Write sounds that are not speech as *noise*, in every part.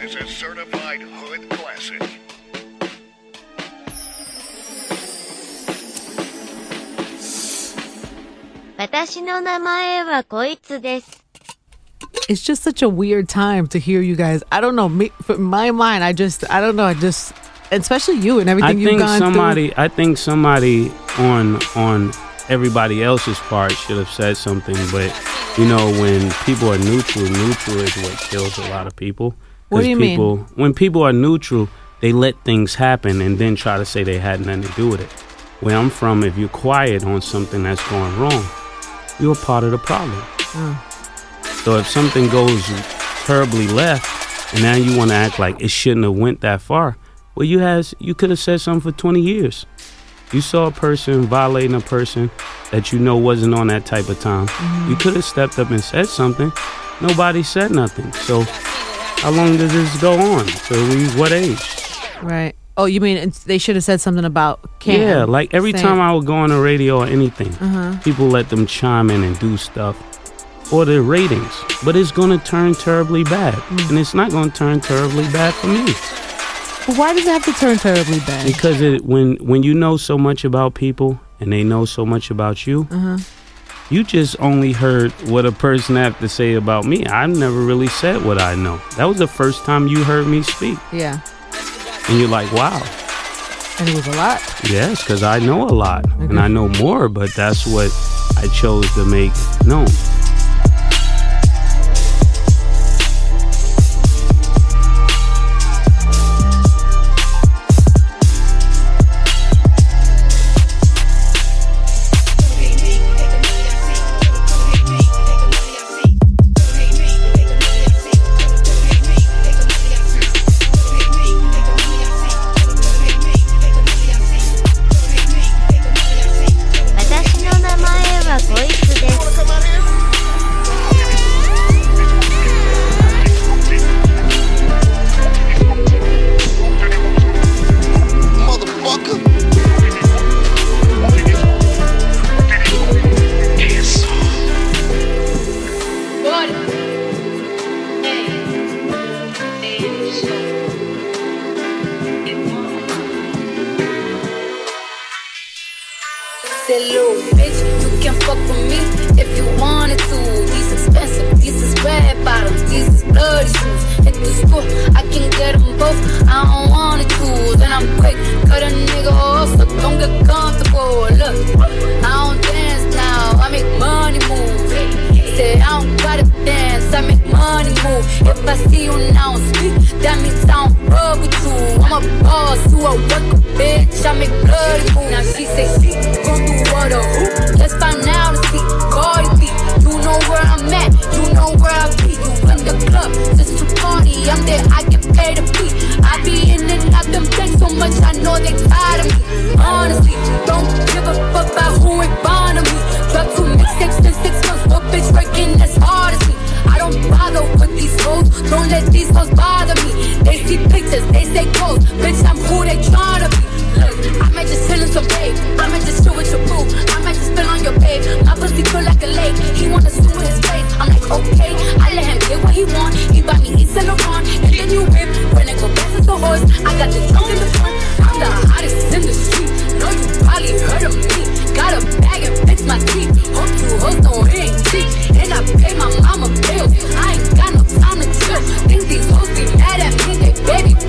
This is a certified hood classic. It's just such a weird time to hear you guys. I don't know. Me, for my mind, I just, I don't know. I just, especially you and everything I you've think gone somebody, through. I think somebody on on everybody else's part should have said something, but you know, when people are neutral, neutral is what kills a lot of people. What do you mean? When people are neutral, they let things happen and then try to say they had nothing to do with it. Where I'm from, if you're quiet on something that's going wrong, you're part of the problem. Oh. So if something goes terribly left, and now you want to act like it shouldn't have went that far, well, you has you could have said something for 20 years. You saw a person violating a person that you know wasn't on that type of time. Mm-hmm. You could have stepped up and said something. Nobody said nothing. So how long does this go on? Till we what age? right. Oh, you mean it's, they should have said something about Cam? Yeah, like every saying- time I would go on the radio or anything, Uh-huh. people let them chime in and do stuff for the ratings. But it's going to turn terribly bad. Mm. And it's not going to turn terribly bad for me. But why does it have to turn terribly bad? Because it, when, when you know so much about people and they know so much about you, Uh-huh. You just only heard what a person have to say about me. I've never really said what I know. That was the first time you heard me speak. yeah, And you're like, wow. and it was a lot. Yes, because I know a lot and I know more, but that's what I chose to make known. Goals, bitch, I'm who they tryna be. Look, I might just chill in some babe, I might just chill with your boo, I might just spill on your babe. My pussy feel like a lake, he wanna swim with his face. I'm like, okay, I let him get what he want. He buy me Yves Saint Laurent and then you whip. When it go fast as a horse, I got the trunk in the front. I'm the hottest in the street. Know you probably heard of me. Got a bag and fix my teeth. Hope you hoes it ain't cheap. And I pay my mama bills. I ain't got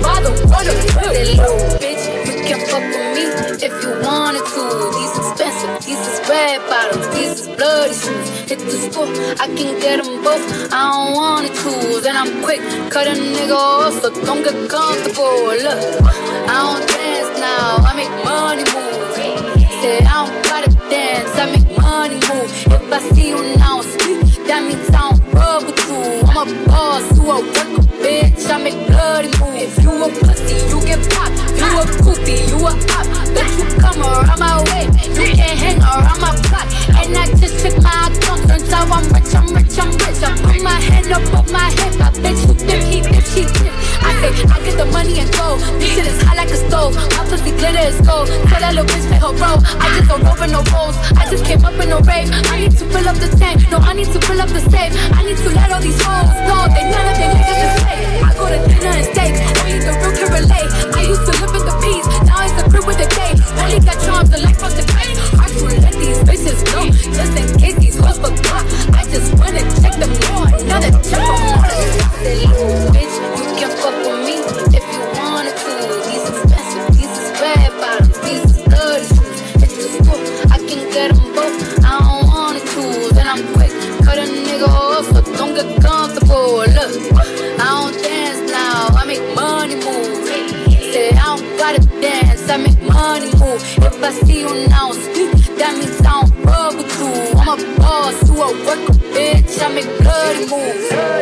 father wanna. That little bitch, you can fuck with me if you wanted to. These expensive, these is red bottoms, these is bloody shoes. Hit the school, I can get them both. I don't wanna choose, and I'm quick, cut a nigga off, so don't get comfortable. Look, I don't dance now, I make money move. Say I don't gotta dance, I make money move. If I see you now speak, that means I don't fuck with you. I'm a boss, you a worker, bitch. I make bloody move. If you a pussy, you get popped. You a goofy, you a op. Don't you come around my way. You can't hang around my block. And I just check my account. Turns out I'm rich, I'm rich, I'm rich. I put my hand up on my hip. I bet you dip, he dip, she dip. I say, I get the money and go. This shit is hot like a stove. My pussy glitter is gold. Tell that little bitch play her role. I just don't over no rolls. I just came up in a rave. I need to fill up the tank. No, I need to fill up the safe. I need to let all these hoes know they none of them niggas is fake. I go to dinner and steaks, only the real can relate. I used to live in the peace, now it's the crib with the cake. Only got charms, the life of the cake. Hard to let these bitches go, just in case these hoes forgot. I just wanna check them more, another check on all of. gotta dance. I make money move. If I see you now speak, that means I don't rub with you. I'm a boss, you a worker, bitch. I make bloody moves.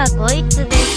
はこいつです。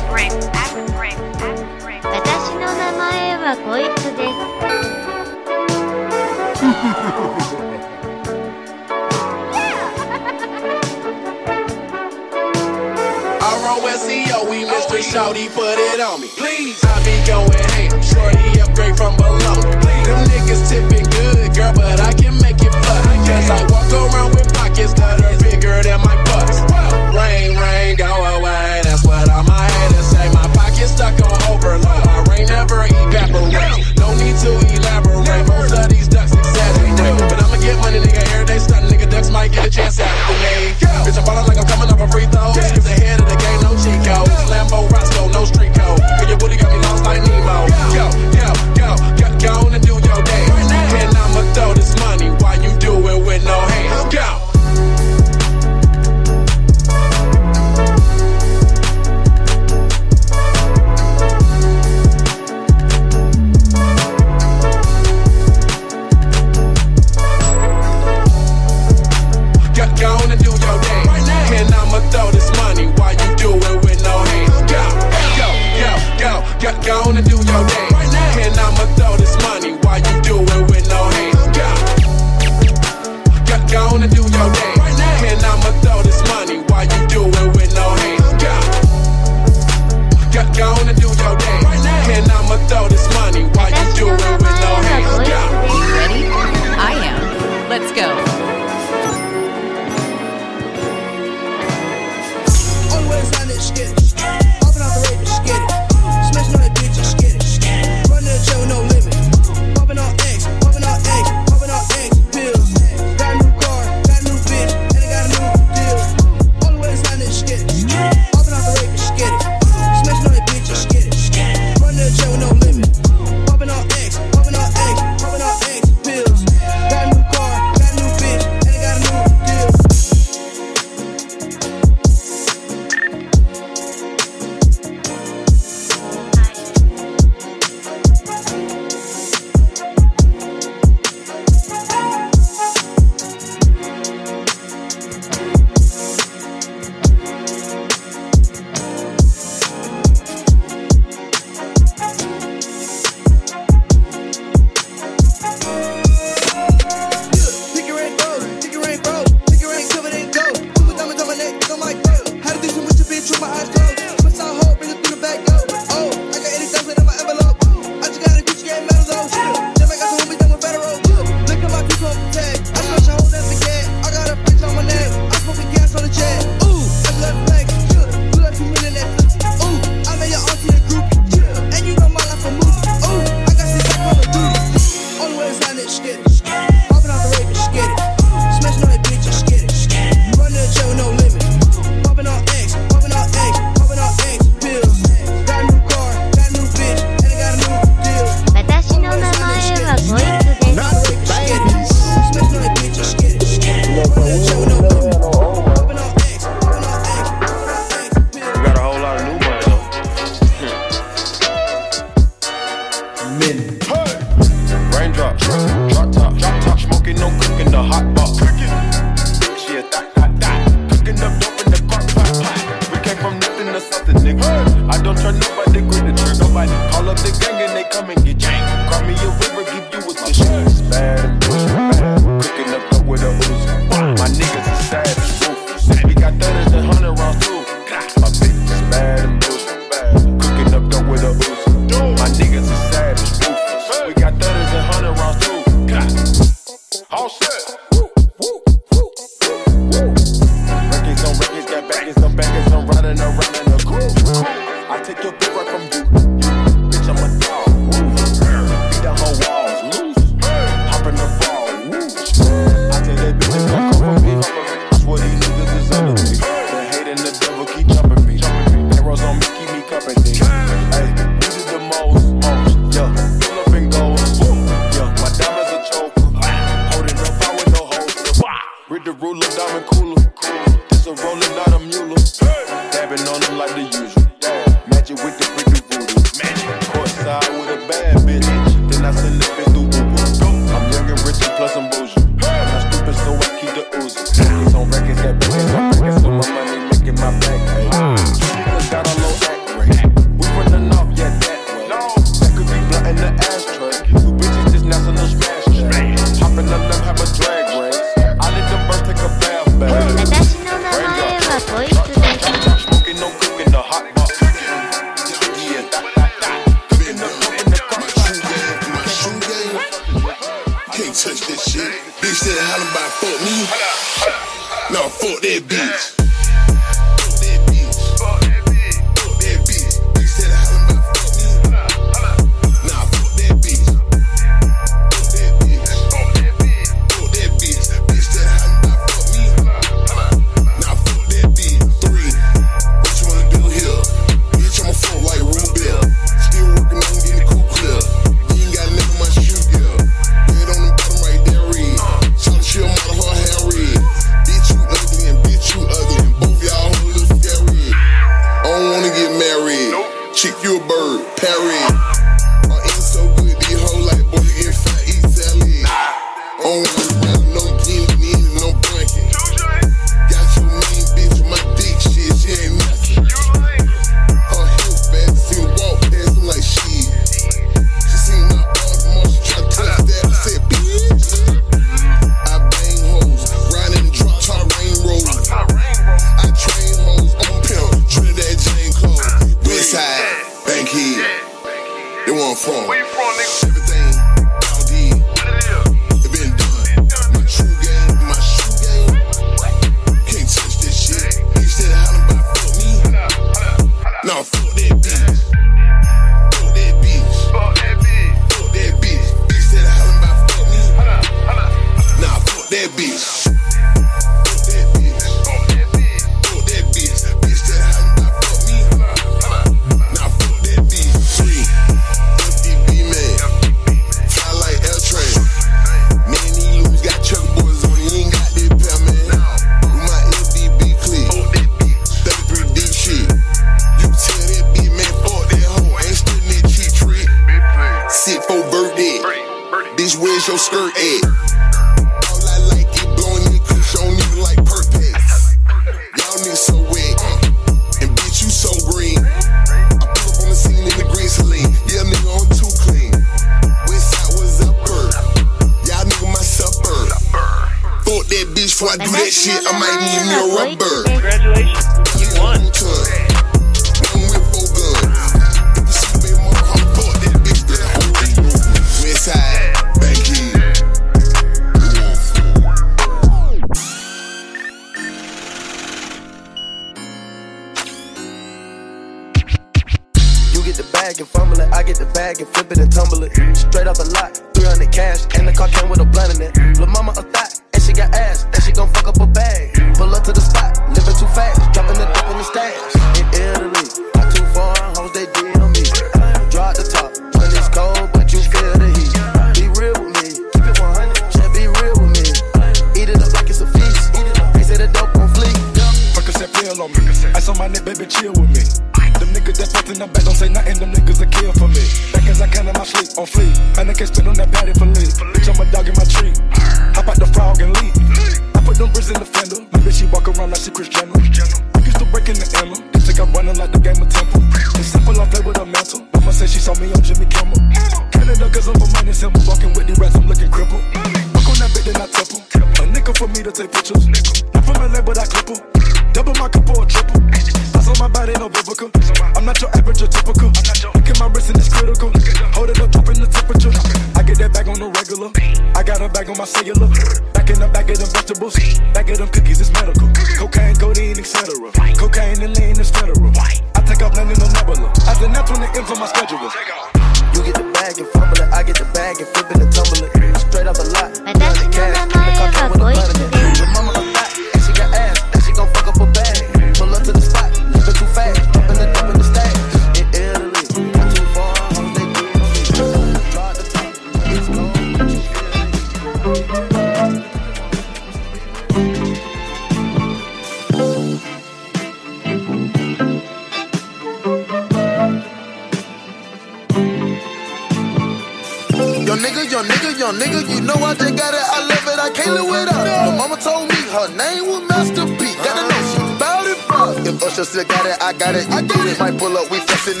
in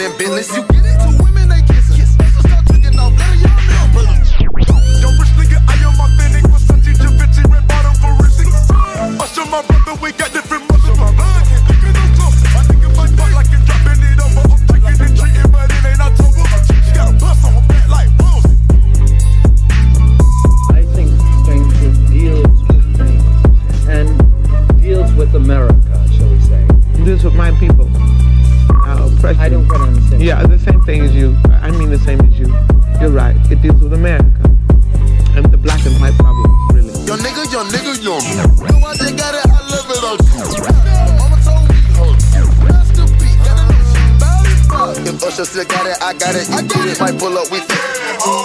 You get women they start tricking off, let. Yo, rich nigga, I am authentic. Red bottom for my brother, we got different. My blood can't think of my butt like dropping it. I'm taking treating, but it ain't October. Got a bust on her back like deals with things and deals with America, shall we say. Deals with my people oppression. I don't quite understand. Yeah, the same thing as you. I mean the same as you. You're right. It deals with America and the black and white problem, really. Yo nigga, yo nigga, yo. No, I just got it. I love it on If Usher still got it, I got it. You get it. Might pull up, we fit. Oh.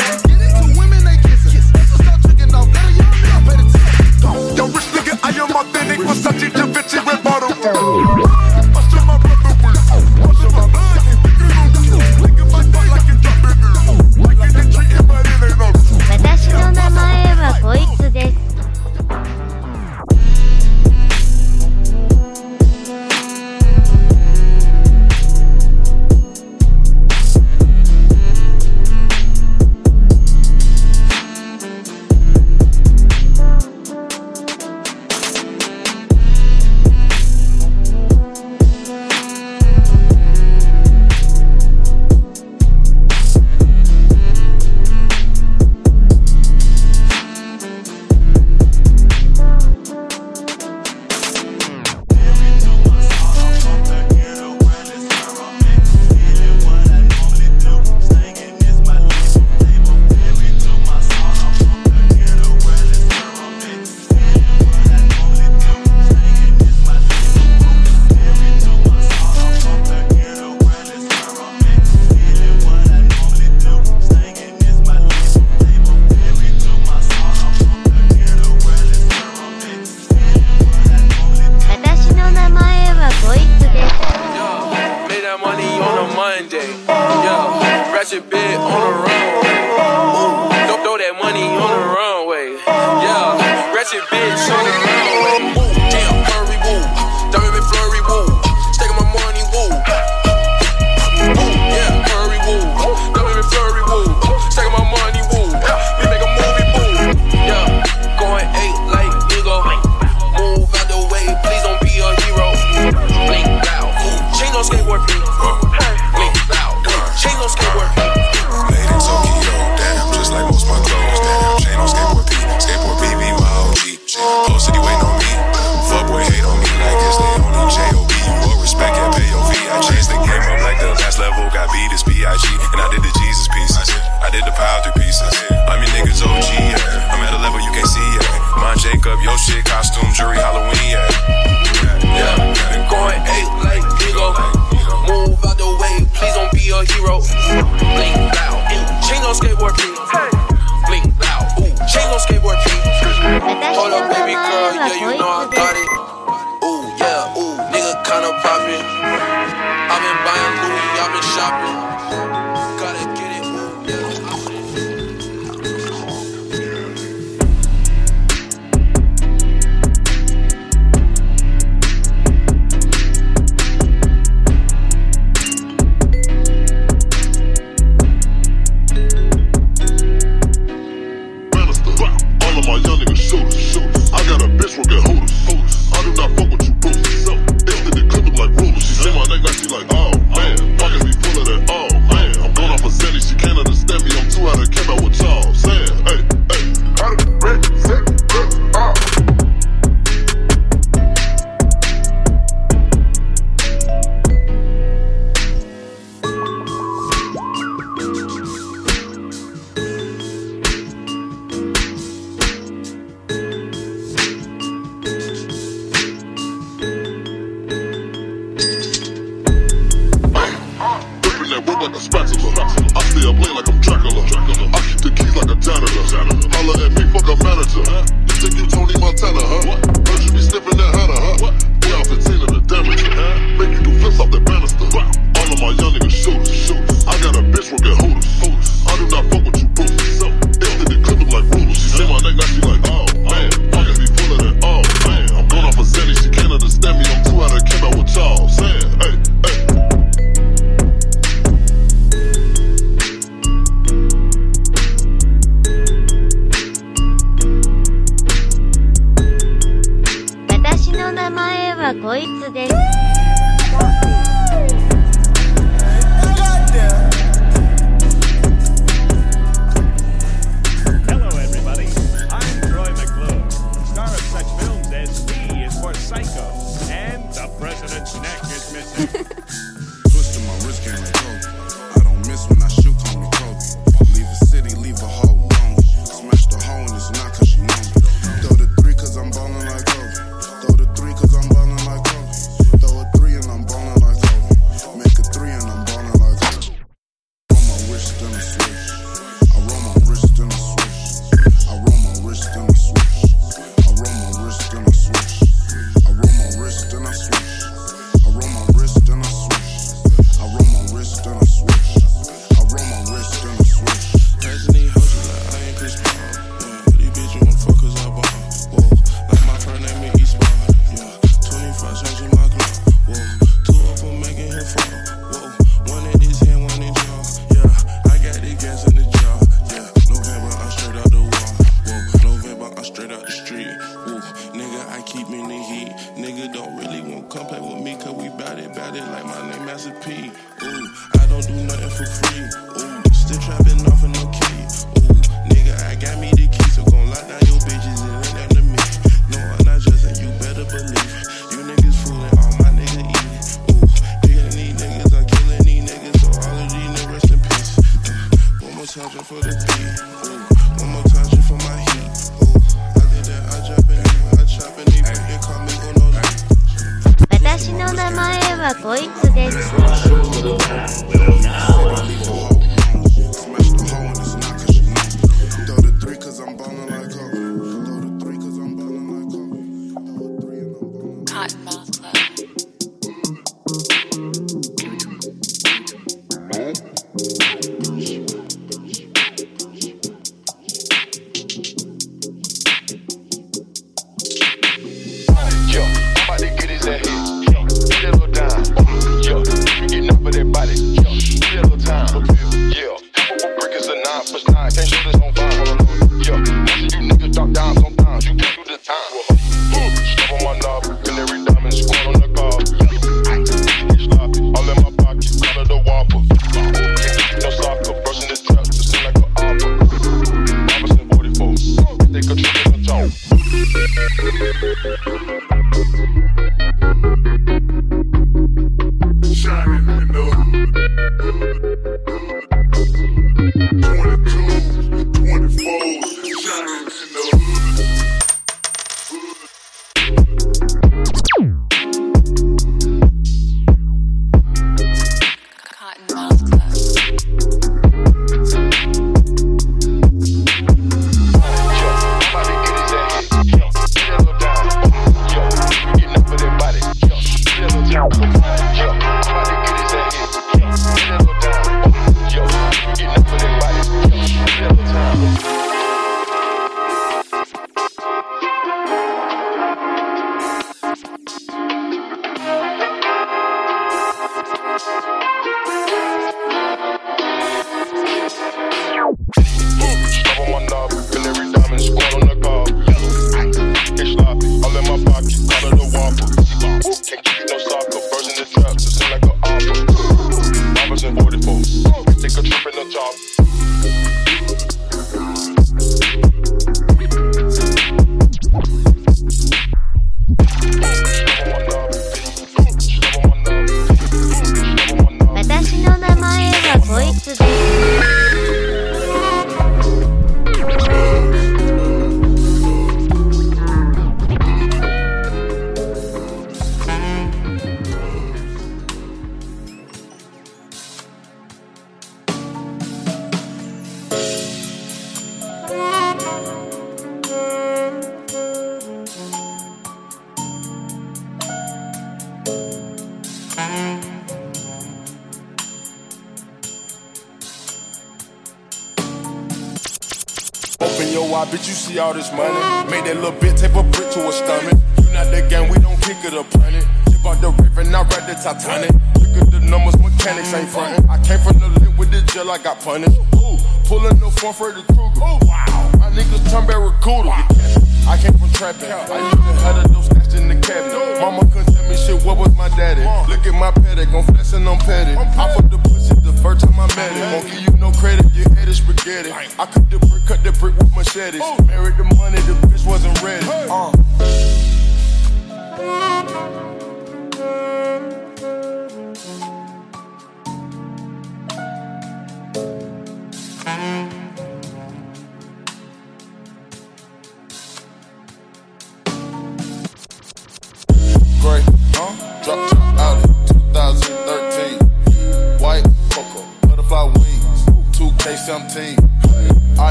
Yo, rich nigga, I am authentic. Versace, Da red bottle.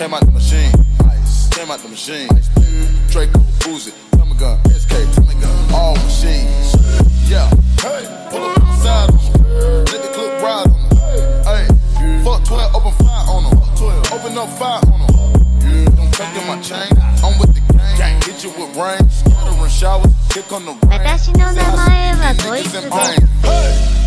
Came out the machine. Ice. Came out the machine. Draco, Gun, SK, Gun. All machines. Yeah. Hey. Pull up on the side on them. Let the clip ride on them. Hey. hey. Fuck 12, open fire on them. open up fire on them. Yeah. Don't take in my chain. I'm with the gang. Hit you with rain. Showers. Kick on the rain. 私の名前はドイツ語。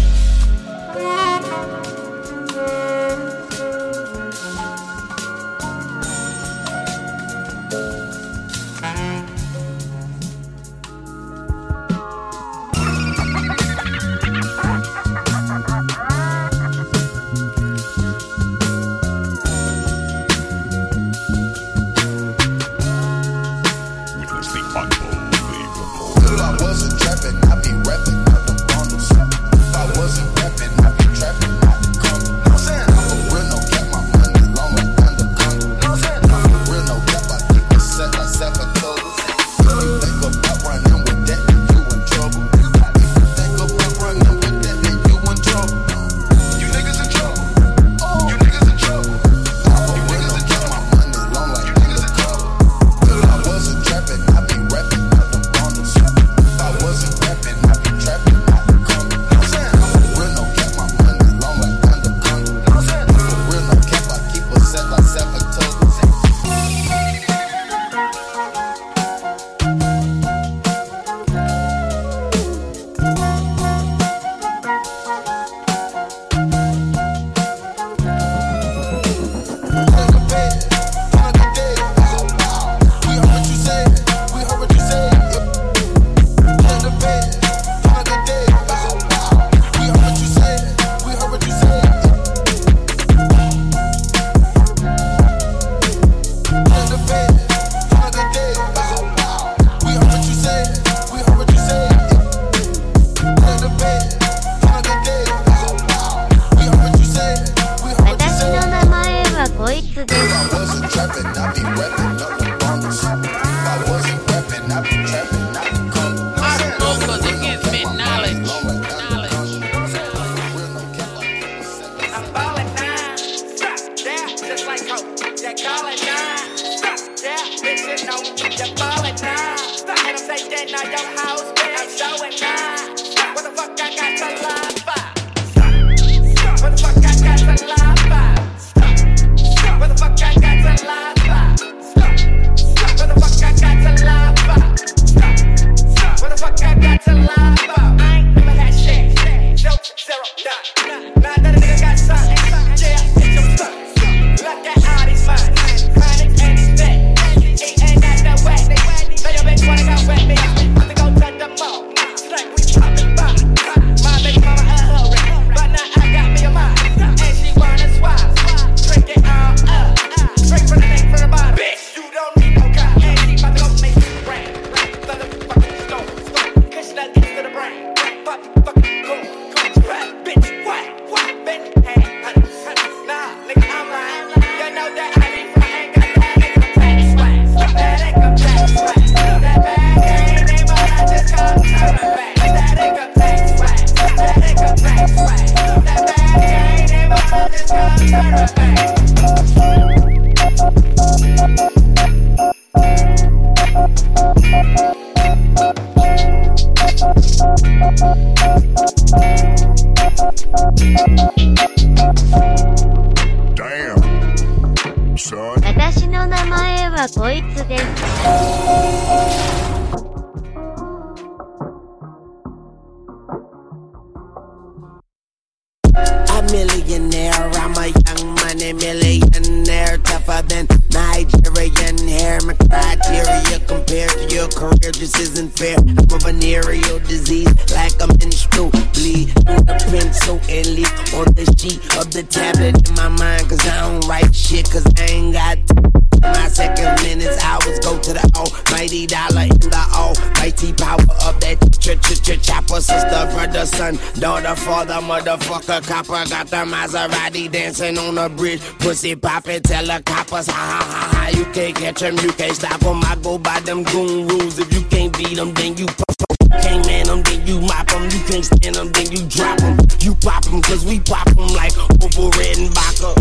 Copper. Got the Maserati dancing on the bridge. Pussy poppin', tell the coppers, ha ha ha ha. You can't catch them, you can't stop. I go by them goon rules. If you can't beat then you pop 'em. Can't man them, then you mop. You can't stand them, then you drop. You pop cause we pop them like over red and vodka.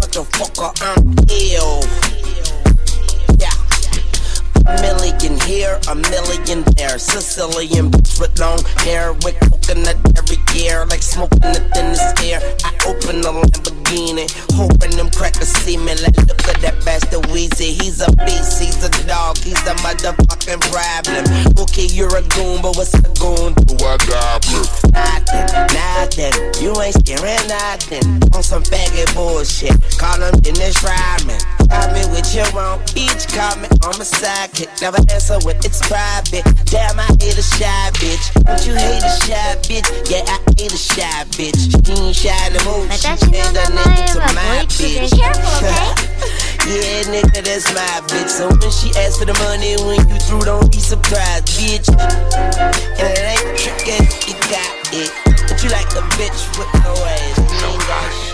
Motherfucker, uh, uh, I'm ill. Here, a million there. Sicilian bitch with long hair, with coconut every year, like smoking the air. I open the Lamborghini, hoping them crackers see me. Like, look at that bastard Weezy. He's a beast, he's a dog, he's a motherfucking problem. Okay, you're a goon, but what's a goon? Do I goblin? Nothing, nothing. You ain't scaring nothing. On some faggot bullshit. Call him Dennis Rodman. Try me with your own bitch. Call me on my sidekick. Never answer when it's private. Damn, I hate a shy bitch. Don't you hate a shy bitch? Yeah, I hate a shy bitch. She ain't shy no more. She ain't a nigga to my bitch. *laughs* yeah, nigga, that's my bitch. So when she asks for the money, when you through, don't be surprised, bitch. And it ain't trickin', you got it. But you like a bitch with no ass. You ain't got shit.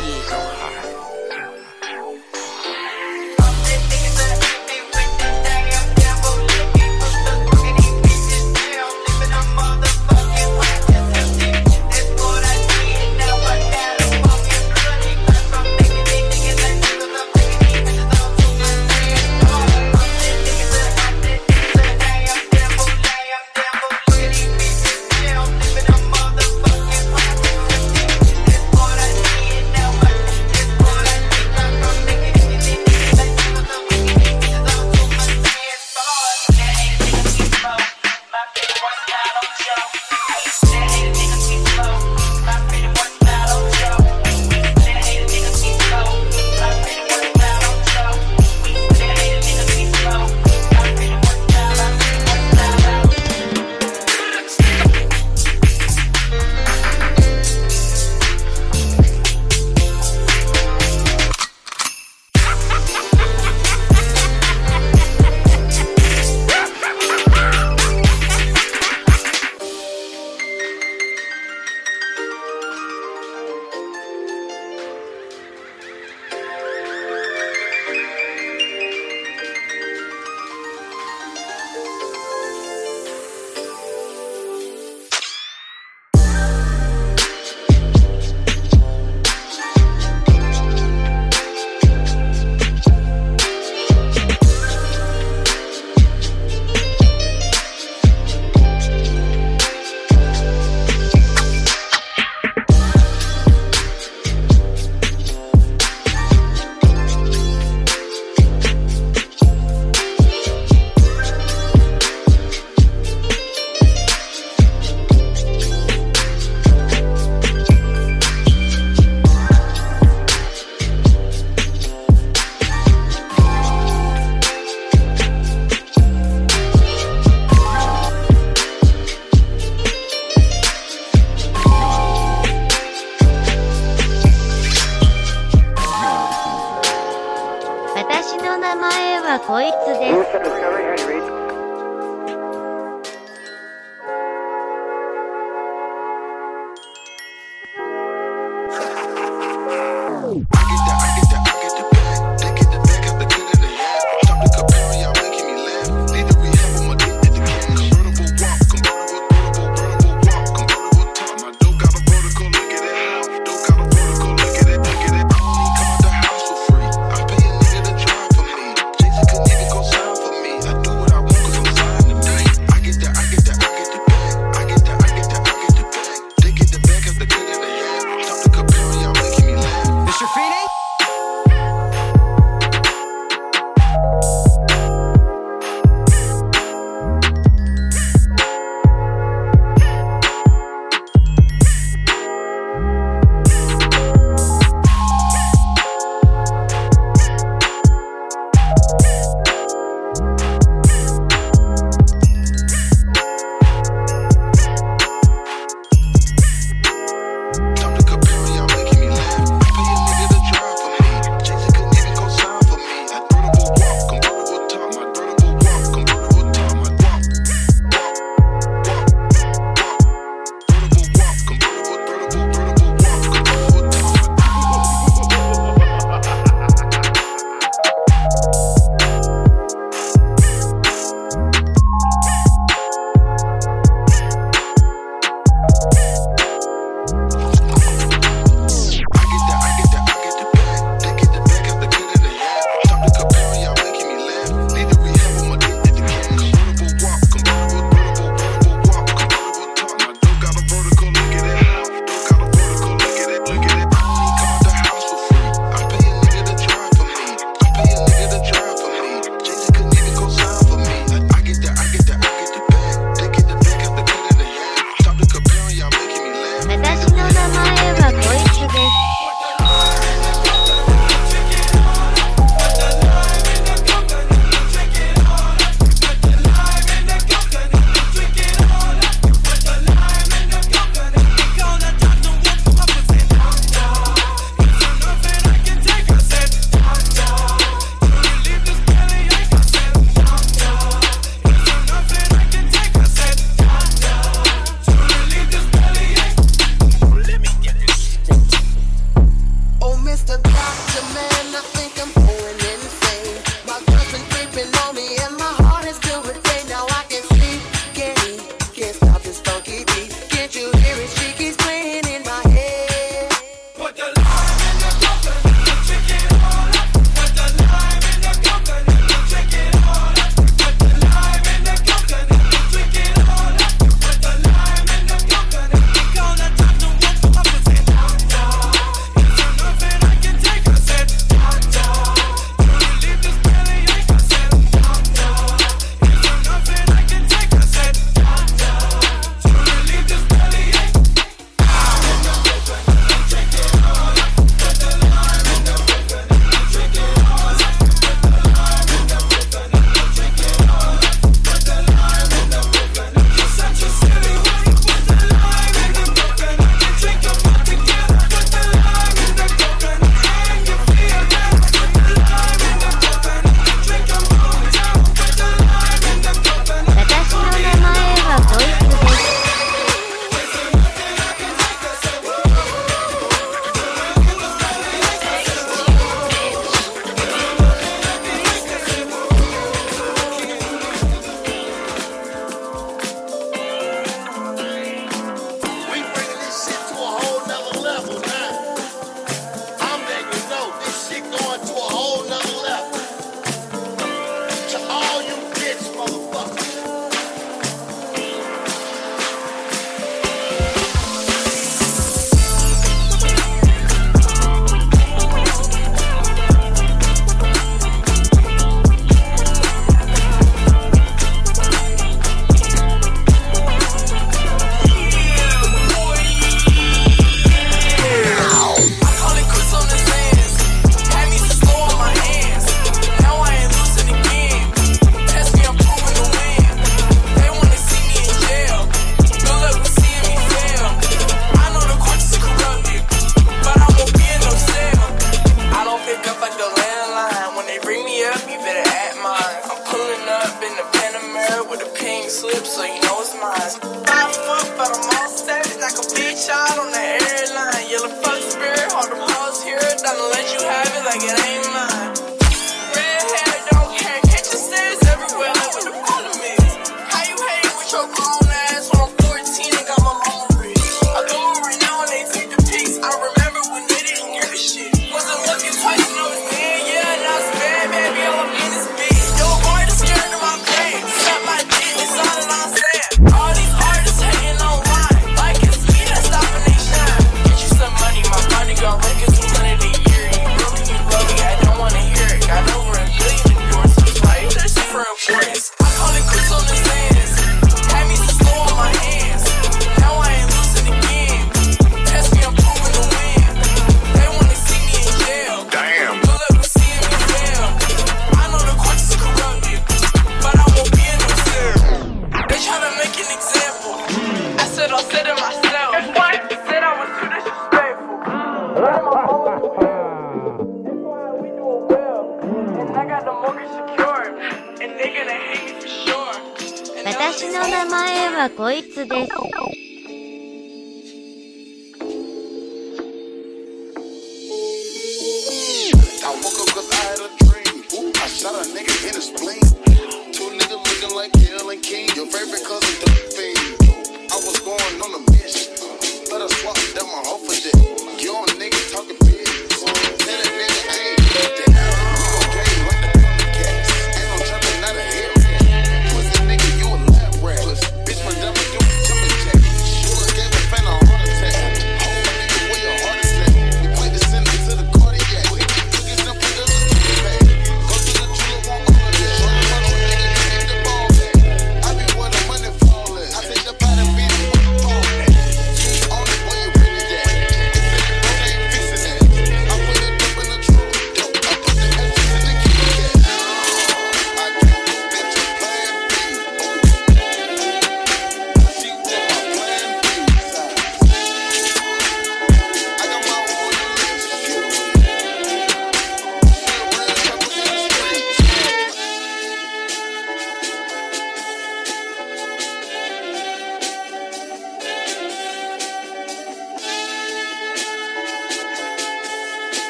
はこいつです。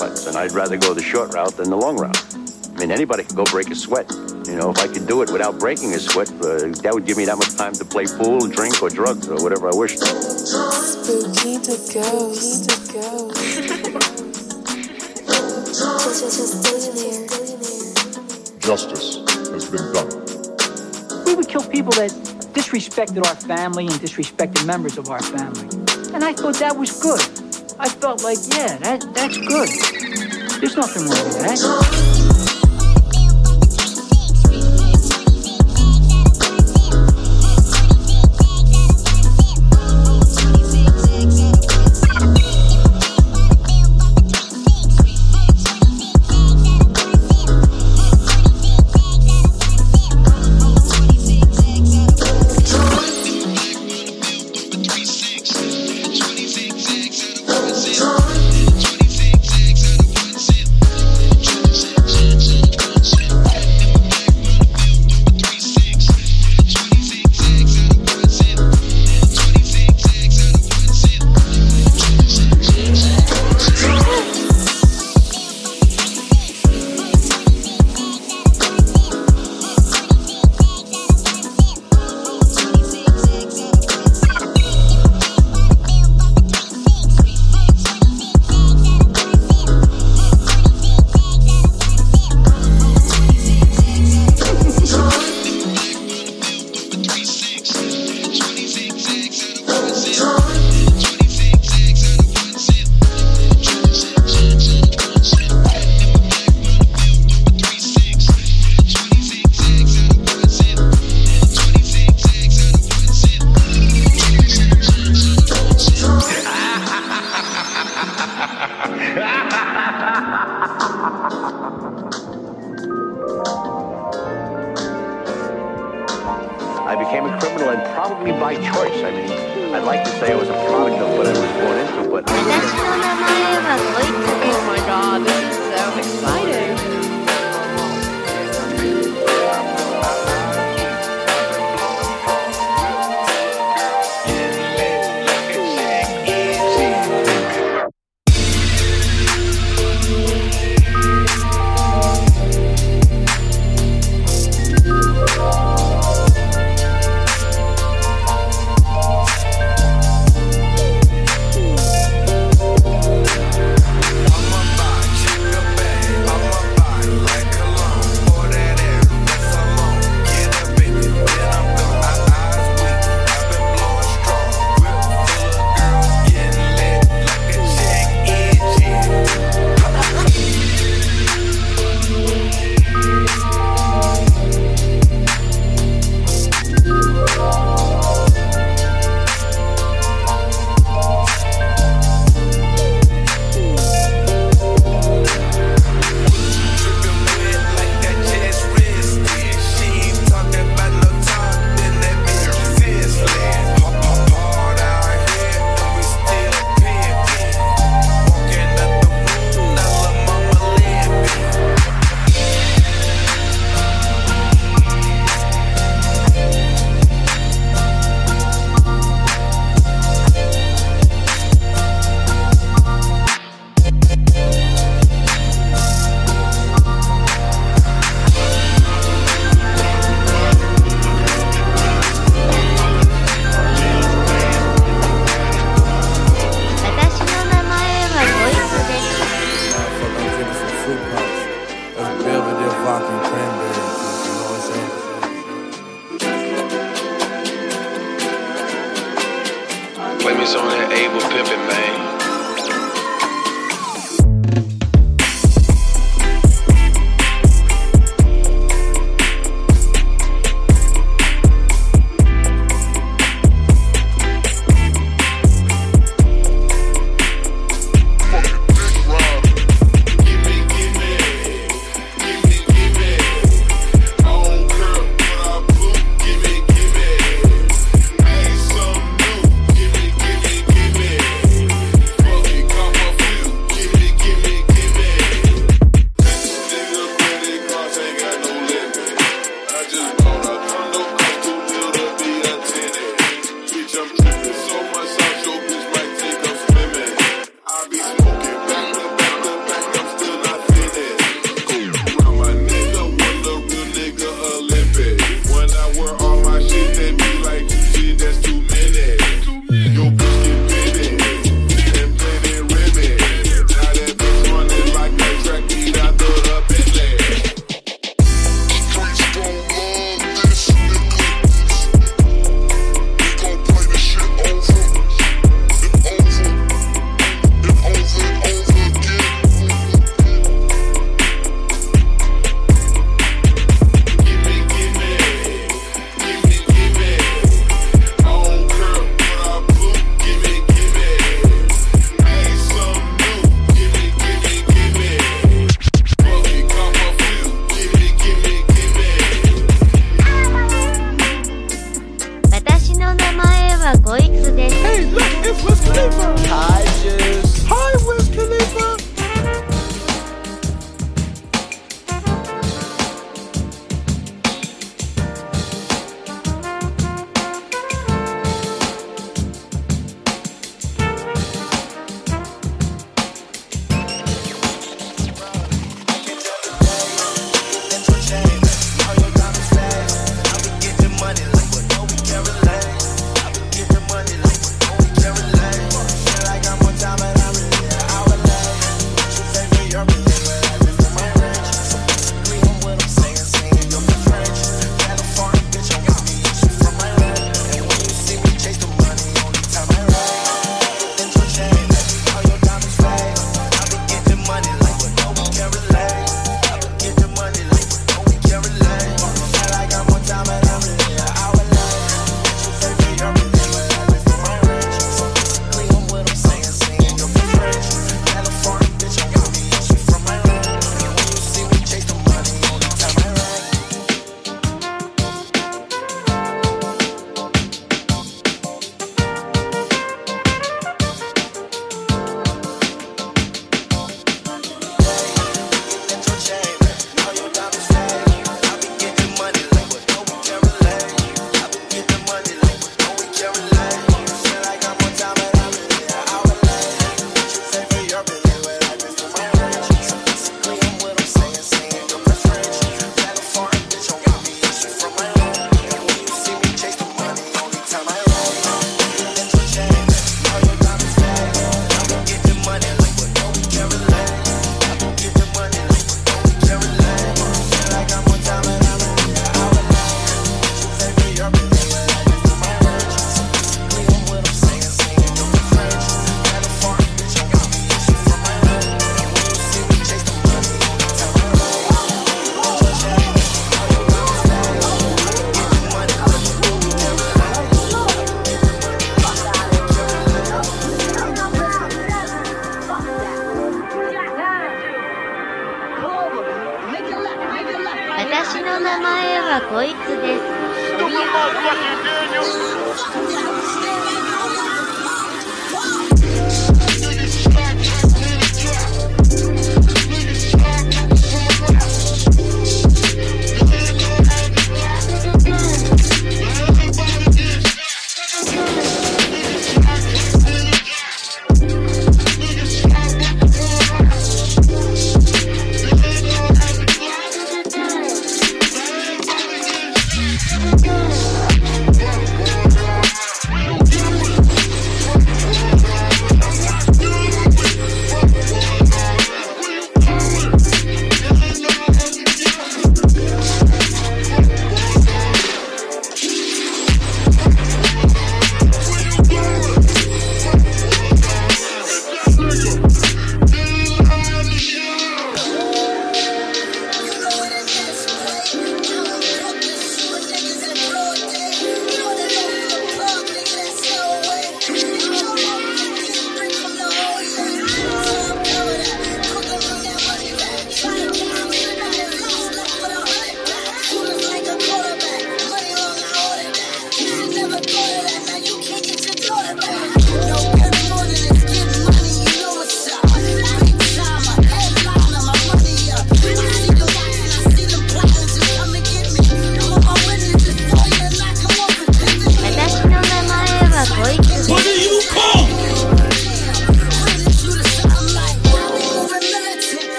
All and I'd rather go the short route than the long route. I mean, anybody can go break a sweat. You know, if I could do it without breaking a sweat, uh, that would give me that much time to play pool, drink, or drugs, or whatever I wished. Spooky to go, to go. just, just billionaire. Justice has been done. We would kill people that disrespected our family and disrespected members of our family. And I thought that was good. I felt like, yeah, that, that's good. There's nothing wrong with that.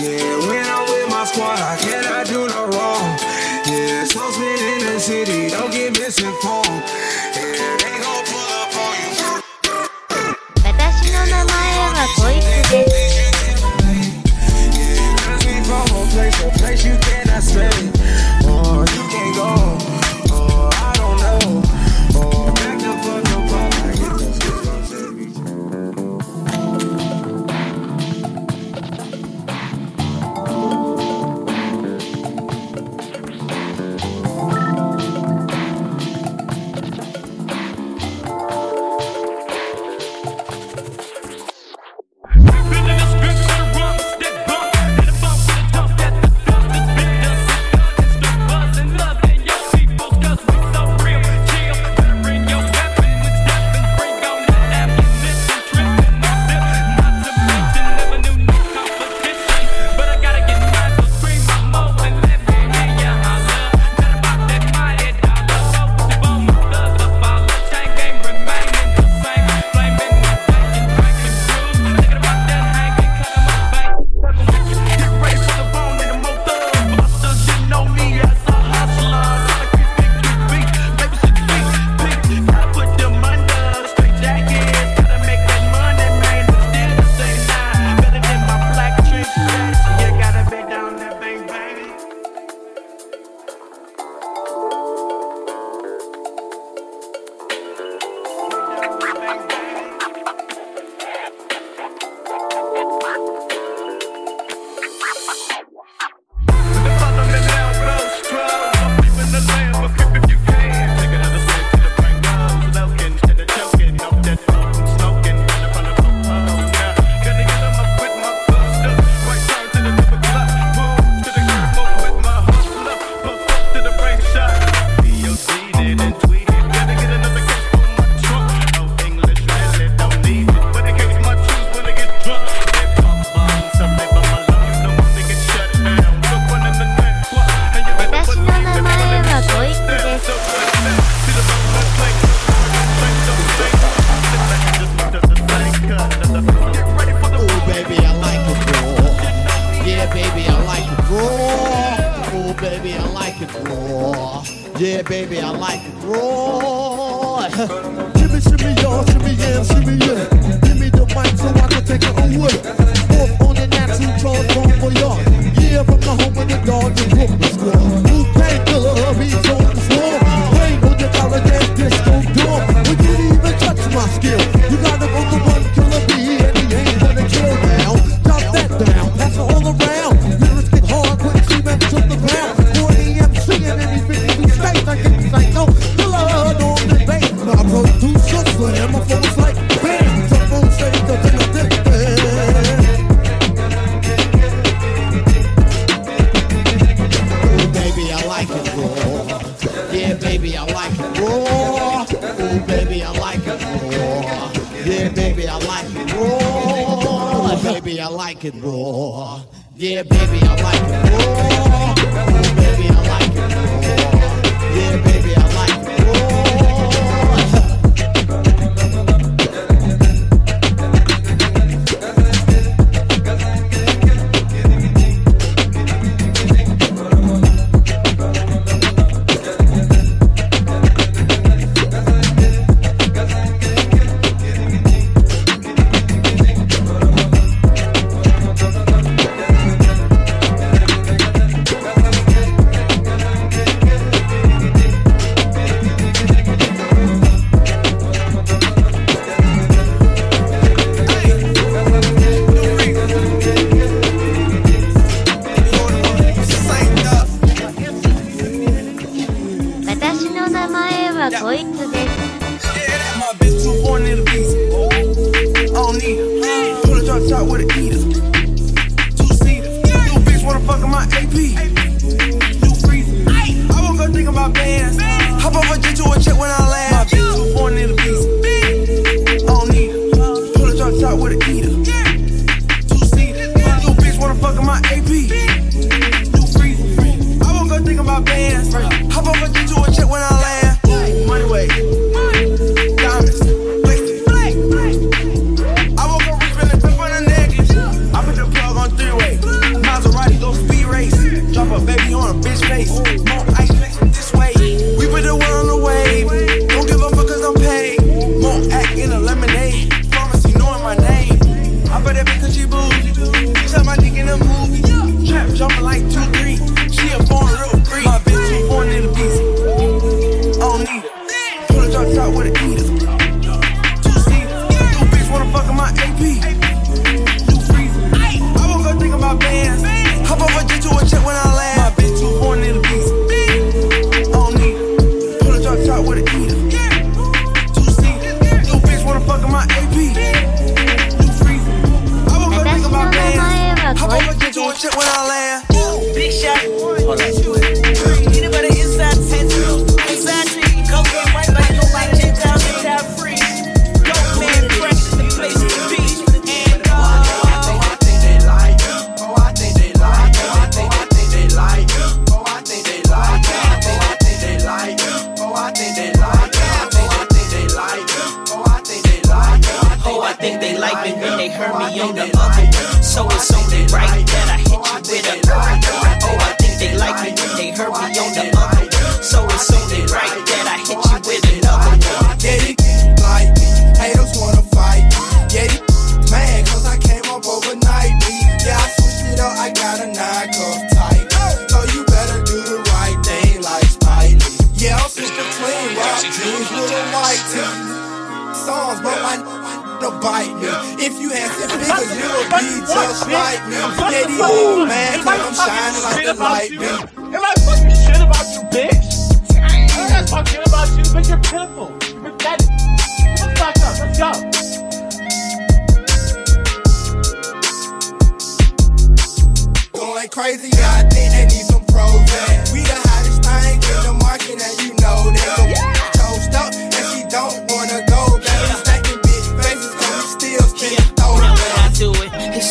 Yeah, when I'm with my squad, I cannot do no wrong. Yeah, so spin in the city, don't get misinformed.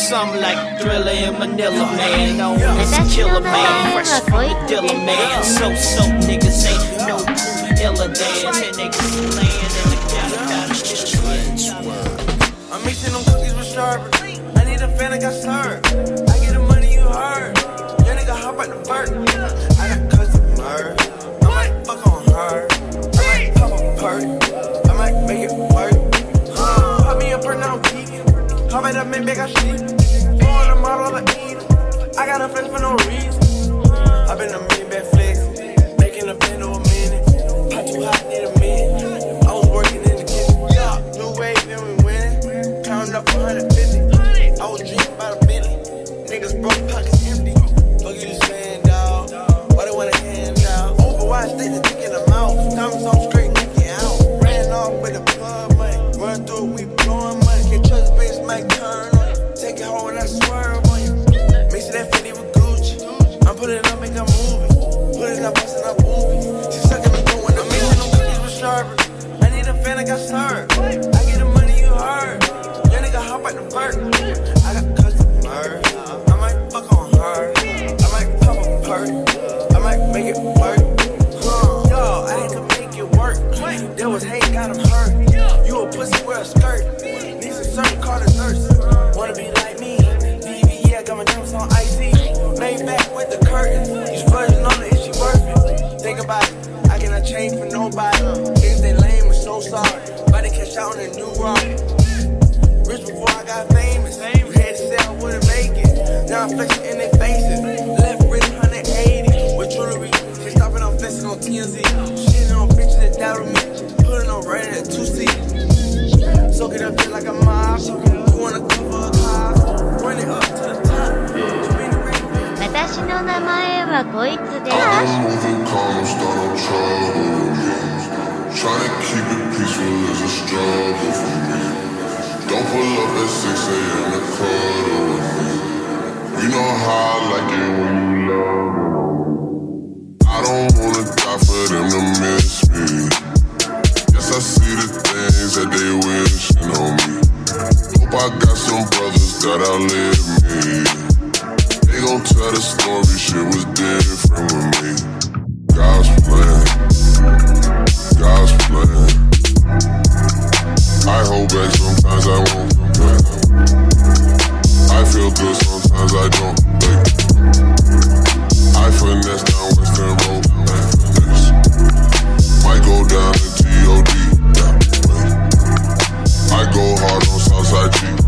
Something like Thrilla in Manila, man. No one's a killer, man. Fresh from the dealer, man. So, so niggas ain't no iller than 10 niggas playing in the counter. I'm mixing them cookies with sherbet. I need a fan, I got slurred. I get the money you heard. Your nigga hop out the bird. I got customer. I might fuck on her. I might pop a party. I might make it work. Huh. Pop me a bird, now I'm peeking. Hop it up and make a shit all a model of eater. I got a flex for no reason. I've been a million back flex, making a pen or a minute. Hot too hot, need a minute. I was working in the kitchen. Yeah, new wave, then we winning. Counting up 150. I was dreaming about a Bentley. Niggas broke pockets empty. Fuck you saying, dog. Why they want a hand out? Overwatch, they just in the mouth. Diamonds on straight, making out. Ran off with the club money. Run through put it up, make a movie. Put it up, it's in a movie. She sucking me, dough when I'm making them cookies with sharper. I need a fan, I got starved. I get the money, you heard. Your nigga hop out the park. I got customers. I might fuck on her. I might pop a party. I might make it work. Yo, I had to make it work. There was hate, got him hurt. You a pussy, wear a skirt. Need some certain car to nurse. Wanna be like me? DV, yeah, got my jumps on icy. Made back with the curtains. These virgin on it, is she worth it? Think about it. I cannot change for nobody. If they lame, I'm so sorry. About to catch out on a new rock. Rich before I got famous. You had to say I wouldn't make it. Now I'm flexing in their faces. Left wrist 180 with jewelry. Stopping on flexing on TMZ. Shitting on bitches that doubt me. Putting on right at two seats. Soak it up just like a mob. You wanna cover a car. Run it up to the. 私の名前はこいつです。 Moving calm, start no trouble with me. Trying to keep it peaceful is a struggle for me. Don't pull up at 6 a.m. to cuddle with me. You know how I like it when you love me. I don't wanna die for them to miss me. Yes, I see the things that they wishing on me. Hope I got some brothers that outlive me. They gon' tell the story, shit was different with me. God's plan, God's plan. I hold back sometimes I won't. I feel good sometimes I don't. I finesse down Weston Road. Might go down to G.O.D. I go hard on Southside G.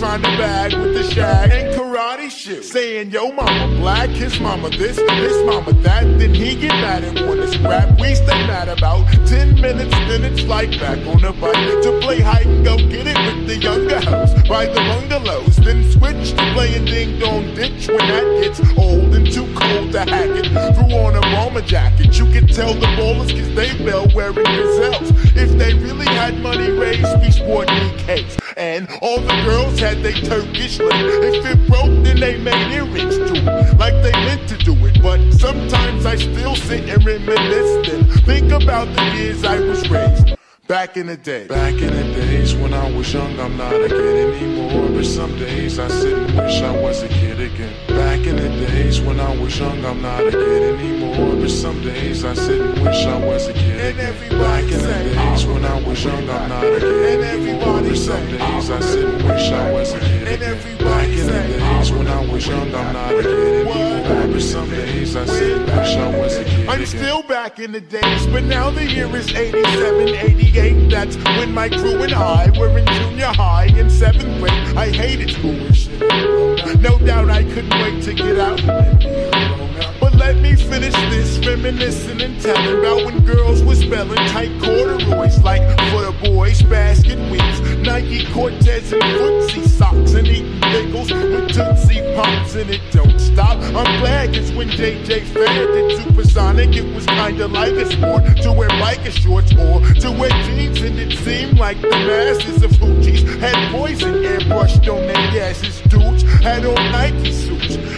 Trying to bag with the shag and karate shoes. Saying, yo, mama black, his mama this, his mama that. Then he get mad and wanna scrap. We stay mad about 10 minutes, then it's like back on the bike to play hide and go get it with the younger hoes by the bungalows. Then switch to playing ding dong ditch when that gets old and too cold to hack it. Threw on a bomber jacket. You can tell the ballers cause they bell wearing gazelles. If they really had money raised, be sporting cakes. And all the girls had they Turkish lip. If it broke, then they made earrings to it. Like they meant to do it. But sometimes I still sit and reminisce and think about the years I was raised. Back in the day. Back in the days when I was young, I'm not a kid anymore. But some days I sit and wish I was a kid again. Back in the days when I was young, I'm not a kid anymore. But some days I sit and wish I was a kid again. Back in the days oh. when I was young, I'm not a kid anymore. But some days I oh. sit and wish I was a kid again. Back in the days oh. when I was young, I'm not a kid anymore. But some days I sit and wish I was a kid I'm still back in the days, but now the year is 87, 88. That's when my crew and I were in junior high in seventh grade. I hated school. No doubt I couldn't wait to get out. Let me finish this, reminiscing and telling about when girls were spelling tight corduroys like for the boys, basket weaves, Nike Cortez and footsie socks, and eating pickles with Tootsie Pops, and it don't stop. I'm glad cause when JJ Fad did Supersonic, it was kinda like a sport to wear biker shorts or to wear jeans, and it seemed like the masses of hoochies had poison airbrushed on their asses. Dudes had on Nike suits,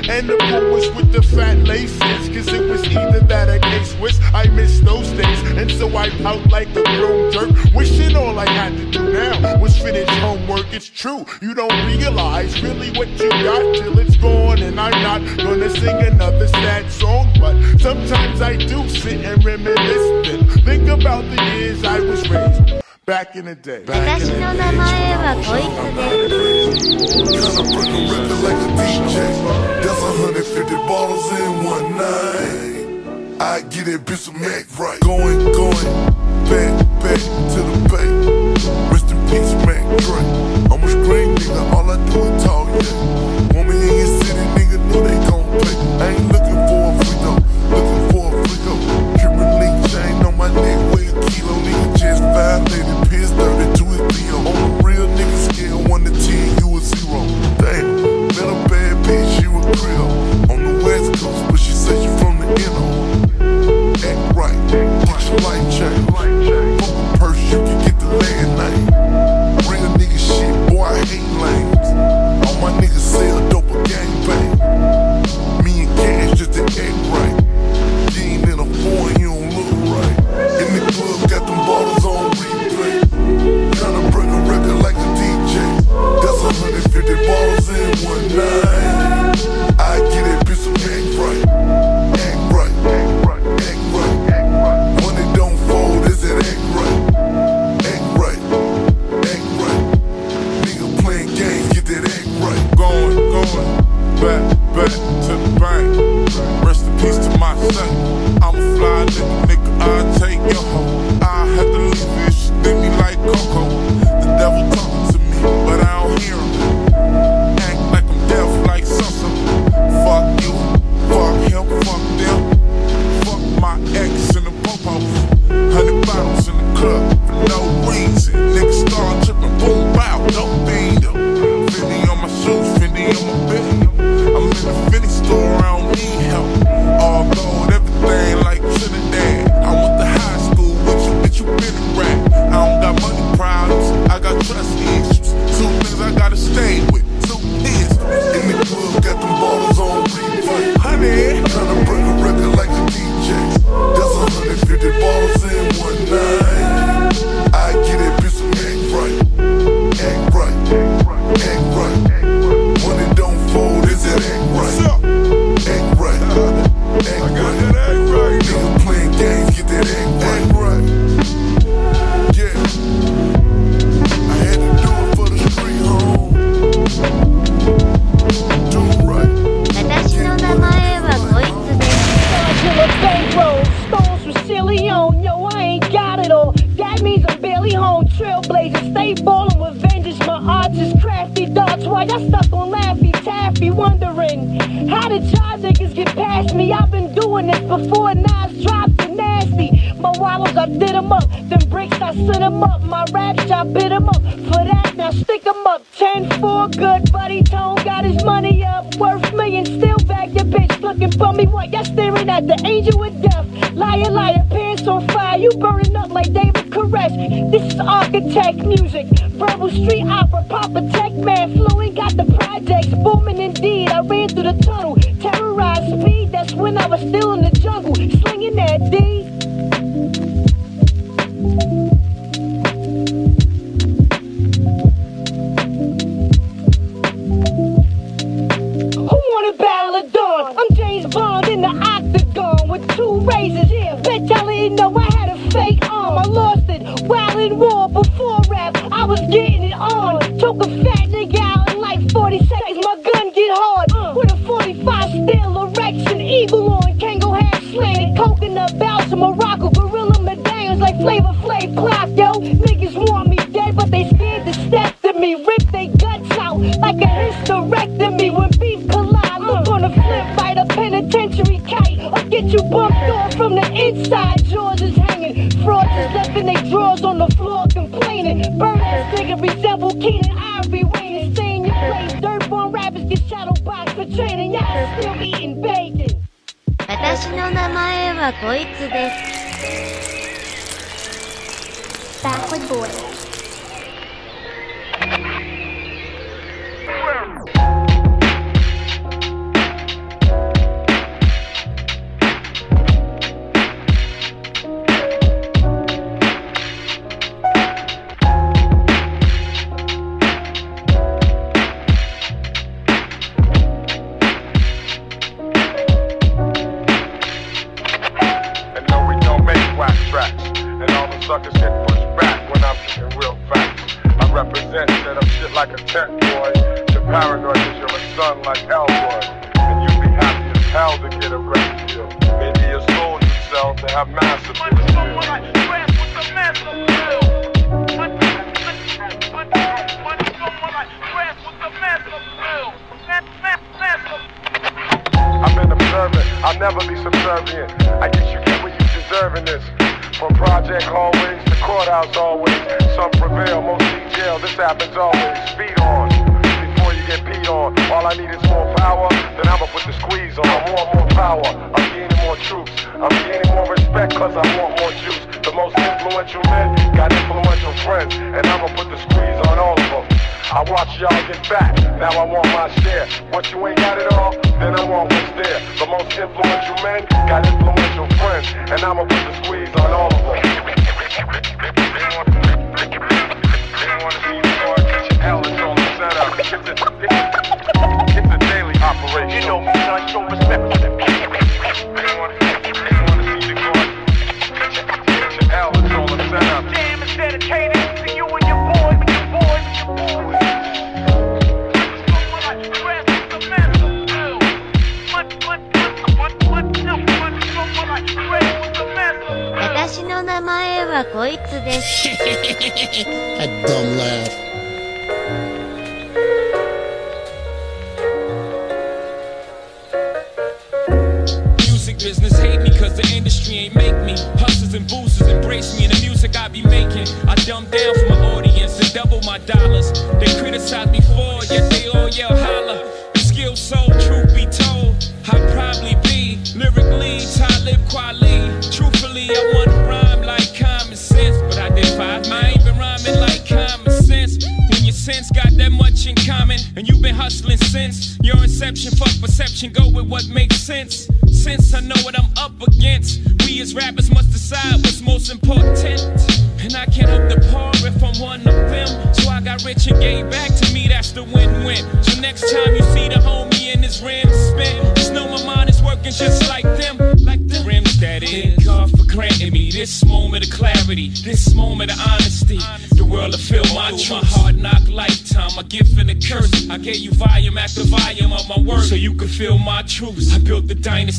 and the boys with the fat laces, cause it was either that or K-Swiss. I miss those days, and so I pout like a grown jerk, wishing all I had to do now was finish homework. It's true, you don't realize really what you got till it's gone, and I'm not gonna sing another sad song, but sometimes I do sit and reminisce and think about the years I was raised back in the day. 私の名前はこいつです。 That's 150 bottles in one night. I get that bitch some Mac right. Going, going, back, back to the bay. Rest in peace, Mac Dre. I'm a scream nigga, all I do is talk, yeah. Want me in your city, nigga, know they gon' play. I ain't looking for a free throw, looking for a free throw. Cuban link chain on my neck, weigh a kilo, nigga, chest violated, piss 32 is PO. On a real nigga scale, 1 to 10, you a zero. Damn, met a bad bitch, she was real. On the west coast, but she said she from the NO. Act right, get your life change. One night. I get that bitch right. Right. Right. Right. Don't fold, is it right? Right. Right. Nigga playing games, get that right. Going, going, back, back to the bank. Rest in peace to my son. sense that I'm shit like a tech boy. The paranoid is you're a son like Elroy. And you'll be happy as hell to get a record deal. Maybe you sold yourself to have massive I'm an observant, I'll never be subservient. I guess you get what you deserve in this. From Project Hallways courthouse always. Some prevail, most in jail. This happens always. Speed on before you get peed on. All I need is more power, then I'ma put the squeeze on. I want more power, I'm gaining more troops. I'm gaining more respect cause I want more juice. The most influential men got influential friends, and I'ma put the squeeze on all of them. I watch y'all get fat, now I want my share. What you ain't got it all, then I want what's there. The most influential men got influential friends, and I'ma put the squeeze on all of them. It's a daily operation. You know me, son, show respect.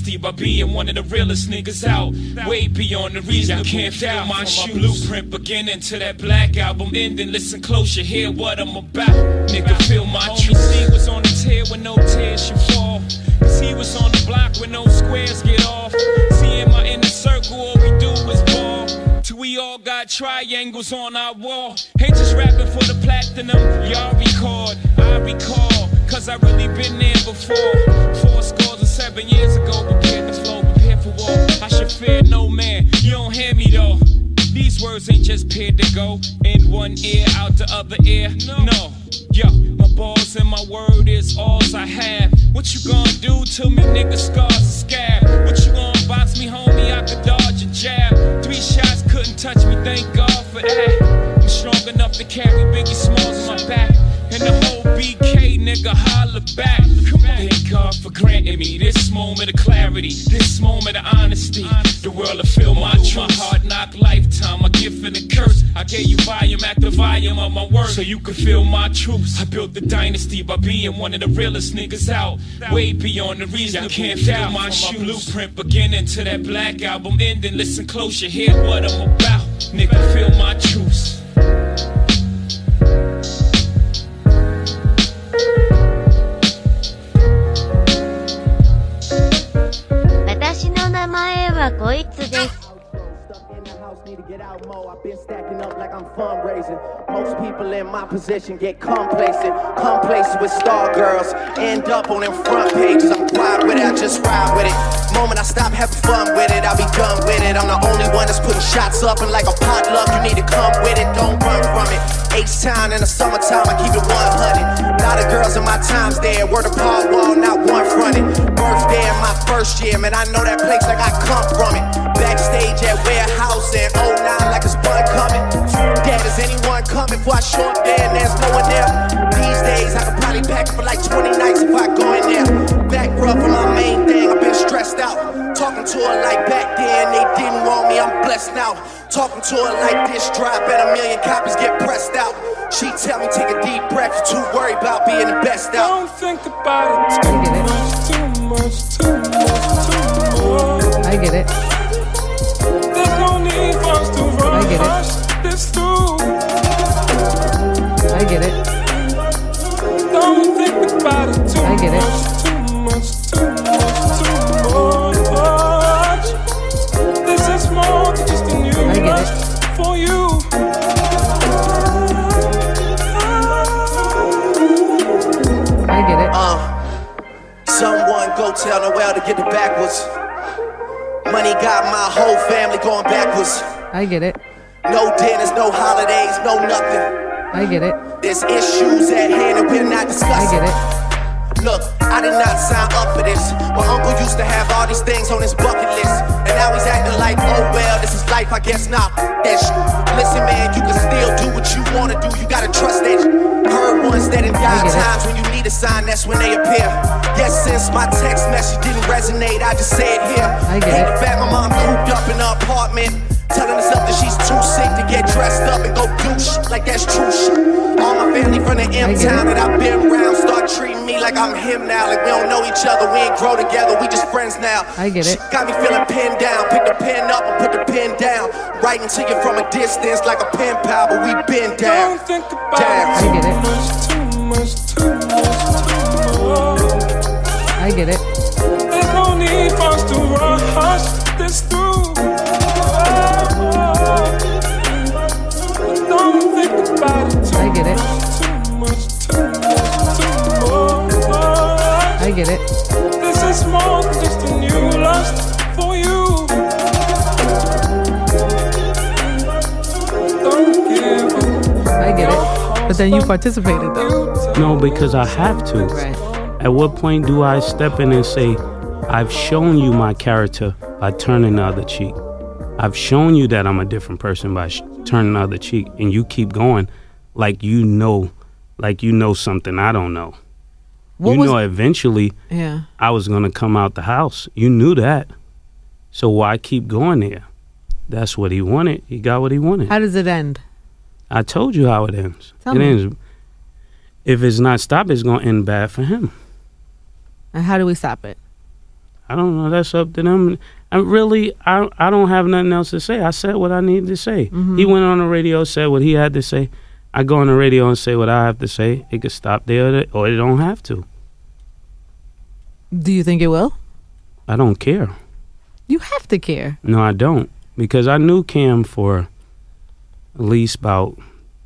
Built by being one of the realest niggas out. Way beyond the reason you can't feel my shoe. Blueprint beginning to that black album ending. Listen close, you hear what I'm about. Nigga, feel my truth. C was on the tear when no tears should fall. Cause he was on the block when no squares get off. Seeing my inner circle, all we do is ball. Till we all got triangles on our wall. Ain't just rapping for the platinum. Y'all record, I recall. Cause I really been there before. Four scores and seven years ago. Prepared to flow, prepared for war. I should fear no man. You don't hear me though. These words ain't just paired to go in one ear, out the other ear. No, yo, my balls and my word is alls I have. What you gonna do to me, nigga? Scars and scab. What you gonna box me, homie? I could dodge a jab. Three shots couldn't touch me, thank God for that. I'm strong enough to carry Biggie Smalls on my back. And the whole BK nigga holler back. Thank God for granting me this moment of clarity, this moment of honesty. The world will feel my truth. My hard knock lifetime, my gift and a curse. I gave you volume after volume of my work so you could feel my truth. I built the dynasty by being one of the realest niggas out. Way beyond the reason you can't feel my shoe. Blueprint beginning to that black album ending. Listen close, you hear what I'm about. Nigga, feel my truth. I've been I'm fundraising. Most people in my position get complacent. Complacent with star girls. End up on them front pages. I'm quiet with it, I just ride with it. Moment I stop having fun with it, I'll be done with it. I'm the only one that's putting shots up and like a potluck. You need to come with it, don't run from it. H town in the summertime, I keep it 100. Lot of girls in my times there, word of Paul wall, not one fronted. Birthday in my first year, man, I know that place like I come from it. Backstage at warehouse and 09 like it's bun coming. Dad, is anyone coming before I show up there and there's no one there? These days, I could probably pack for like 20 nights if I go in there. Back rough on my main thing, I've been stressed out. Talking to her like back then, they didn't want me, I'm blessed now. Talking to her like this drop and a million copies get pressed out. She tell me take a deep breath, you too worried about being the best out. Don't think about it too much, too much, too much, too much. I get it. There's no need for us to I get it. Get it. Don't think about it too I get it. much, too much, too much, too much. This is more than just a new I get lust for you. I get it. Uh, someone go tell Noel to get the backwards. Money got my whole family going backwards. I get it. No dinners, no holidays, no nothing. I get it. There's issues at hand and we're not I get it. Look, I did not sign up for this. My uncle used to have all these things on his bucket list. And now he's acting like, oh well, this is life, I guess not. That shit. Listen, man, you can still do what you wanna do. You gotta trust that. shit. Heard once that in dire times when you need a sign, that's when they appear. Yes, since my text message didn't resonate, I just say it here. I get Hate it. the fact my mom cooped up in her apartment. Telling herself that she's too sick to get dressed up and go do shit like that's true shit. All my family from the M town that I've been around start treating me like I'm him now. Like we don't know each other, we ain't grow together, we just friends now. I get it. Got me feeling pinned down. Pick the pen up and put the pen down. Writing to you from a distance like a pen pal, but we been down. Don't think about Down. it too much, too much, too much, too much. I get it. There's no need for us to rush this through. Get it. much, too much, too much. I get it. This is more than just a new lust for you. Don't give up. I get it. But then you participated though. No, because I have to. At what point do I step in and say, I've shown you my character by turning the other cheek? I've shown you that I'm a different person by sh- turning the other cheek, and you keep going like you know, like you know something I don't know. What you was- know, eventually Yeah. I was gonna come out the house. You knew that, so why keep going there? That's what he wanted. He got what he wanted. How does it end? I told you how it ends. Tell it me. ends. If it's not stopped, it's gonna end bad for him. And how do we stop it? I don't know. That's up to them. I really, I, I don't have nothing else to say. I said what I needed to say. Mhm. He went on the radio, said what he had to say. I go on the radio and say what I have to say. It could stop there, or it don't have to. Do you think it will? I don't care. You have to care. No, I don't, because I knew Cam for at least about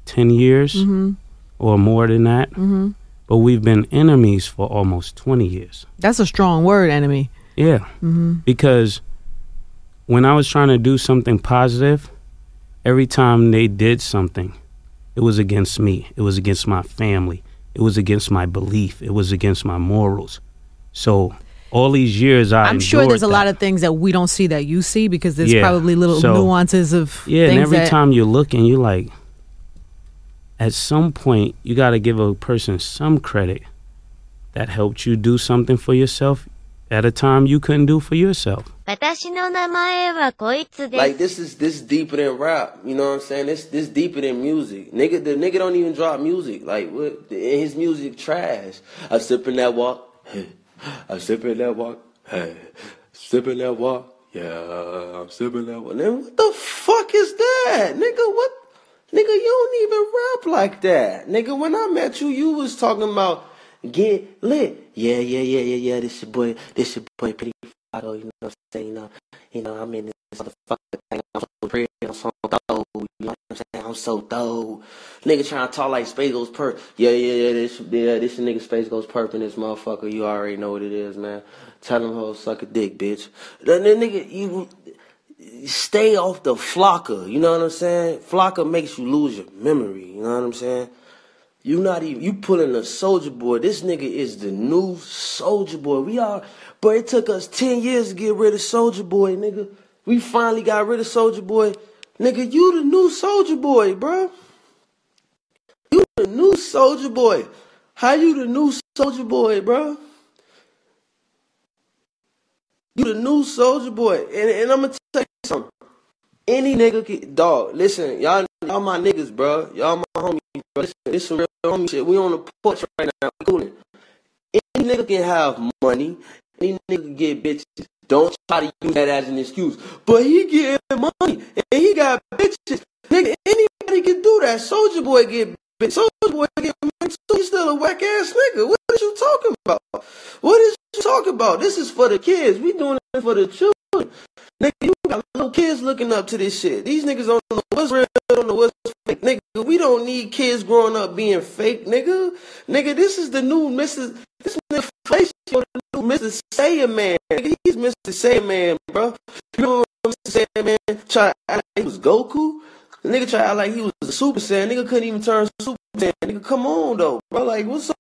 ten years Mhm. or more than that. Mhm. But we've been enemies for almost twenty years. That's a strong word, enemy. Yeah. Mhm. Because when I was trying to do something positive, every time they did something, it was against me. It was against my family. It was against my belief. It was against my morals. So all these years I I'm sure there's a that. lot of things that we don't see that you see because there's Yeah. probably little So- nuances of Yeah, and every that, time you look and you're like at some point you got to give a person some credit that helped you do something for yourself at a time you couldn't do for yourself. Like this is this deeper than rap, you know what I'm saying? This this deeper than music. Nigga the nigga don't even drop music. Like what his music trash. I sipping that walk. I sipping that walk, hey. That walk, yeah, I'm sipping that walk. Then what the fuck is that? Nigga, what nigga you don't even rap like that. Nigga, when I met you, you was talking about get lit. Yeah, yeah, yeah, yeah, yeah. This your boy. This your boy. Pretty Fado, you know what I'm saying? You know, you know, I'm in this motherfucker. I'm so pretty, I'm so dope. You know what I'm saying? I'm so dope. Nigga trying to talk like Space Goes Perp. Yeah, yeah, yeah. This, yeah, this nigga Space Goes Perp in this motherfucker. You already know what it is, man. Tell them hoes suck a dick, bitch. Then nigga, you stay off the flocker. You know what I'm saying? Flocker makes you lose your memory. You know what I'm saying? You not even you pulling a soldier boy. This nigga is the new soldier boy. We are, but it took us ten years to get rid of soldier boy, nigga. We finally got rid of soldier boy, nigga. You the new soldier boy, bro. You the new soldier boy. How you the new soldier boy, bro? You the new soldier boy, and, and I'm gonna tell you something. Any nigga can, dog. Listen, y'all, y'all my niggas, bro. Y'all my homies, bro. This some real homie shit. We on the porch right now, cooling. Any nigga can have money. Any nigga can get bitches. Don't try to use that as an excuse. But he getting money and he got bitches. Nigga, anybody can do that. Soldier boy get bitch. Soldier boy get money. too. He's still a whack ass nigga. What is you talking about? What is you talking about? This is for the kids. We doing it for the children. Nigga, you got little kids looking up to this shit. These niggas don't know what's real, don't know what's fake. Nigga, we don't need kids growing up being fake, nigga. Nigga, this is the new Mrs. This nigga the new Mr. Saiyan Man. Nigga, he's Mr. Saiyan Man, bro. You remember when Mr. Saiyan Man tried to act like he was Goku? The nigga tried to act like he was a Super Saiyan. Nigga couldn't even turn Super Saiyan. Nigga, come on though, bro. Like, what's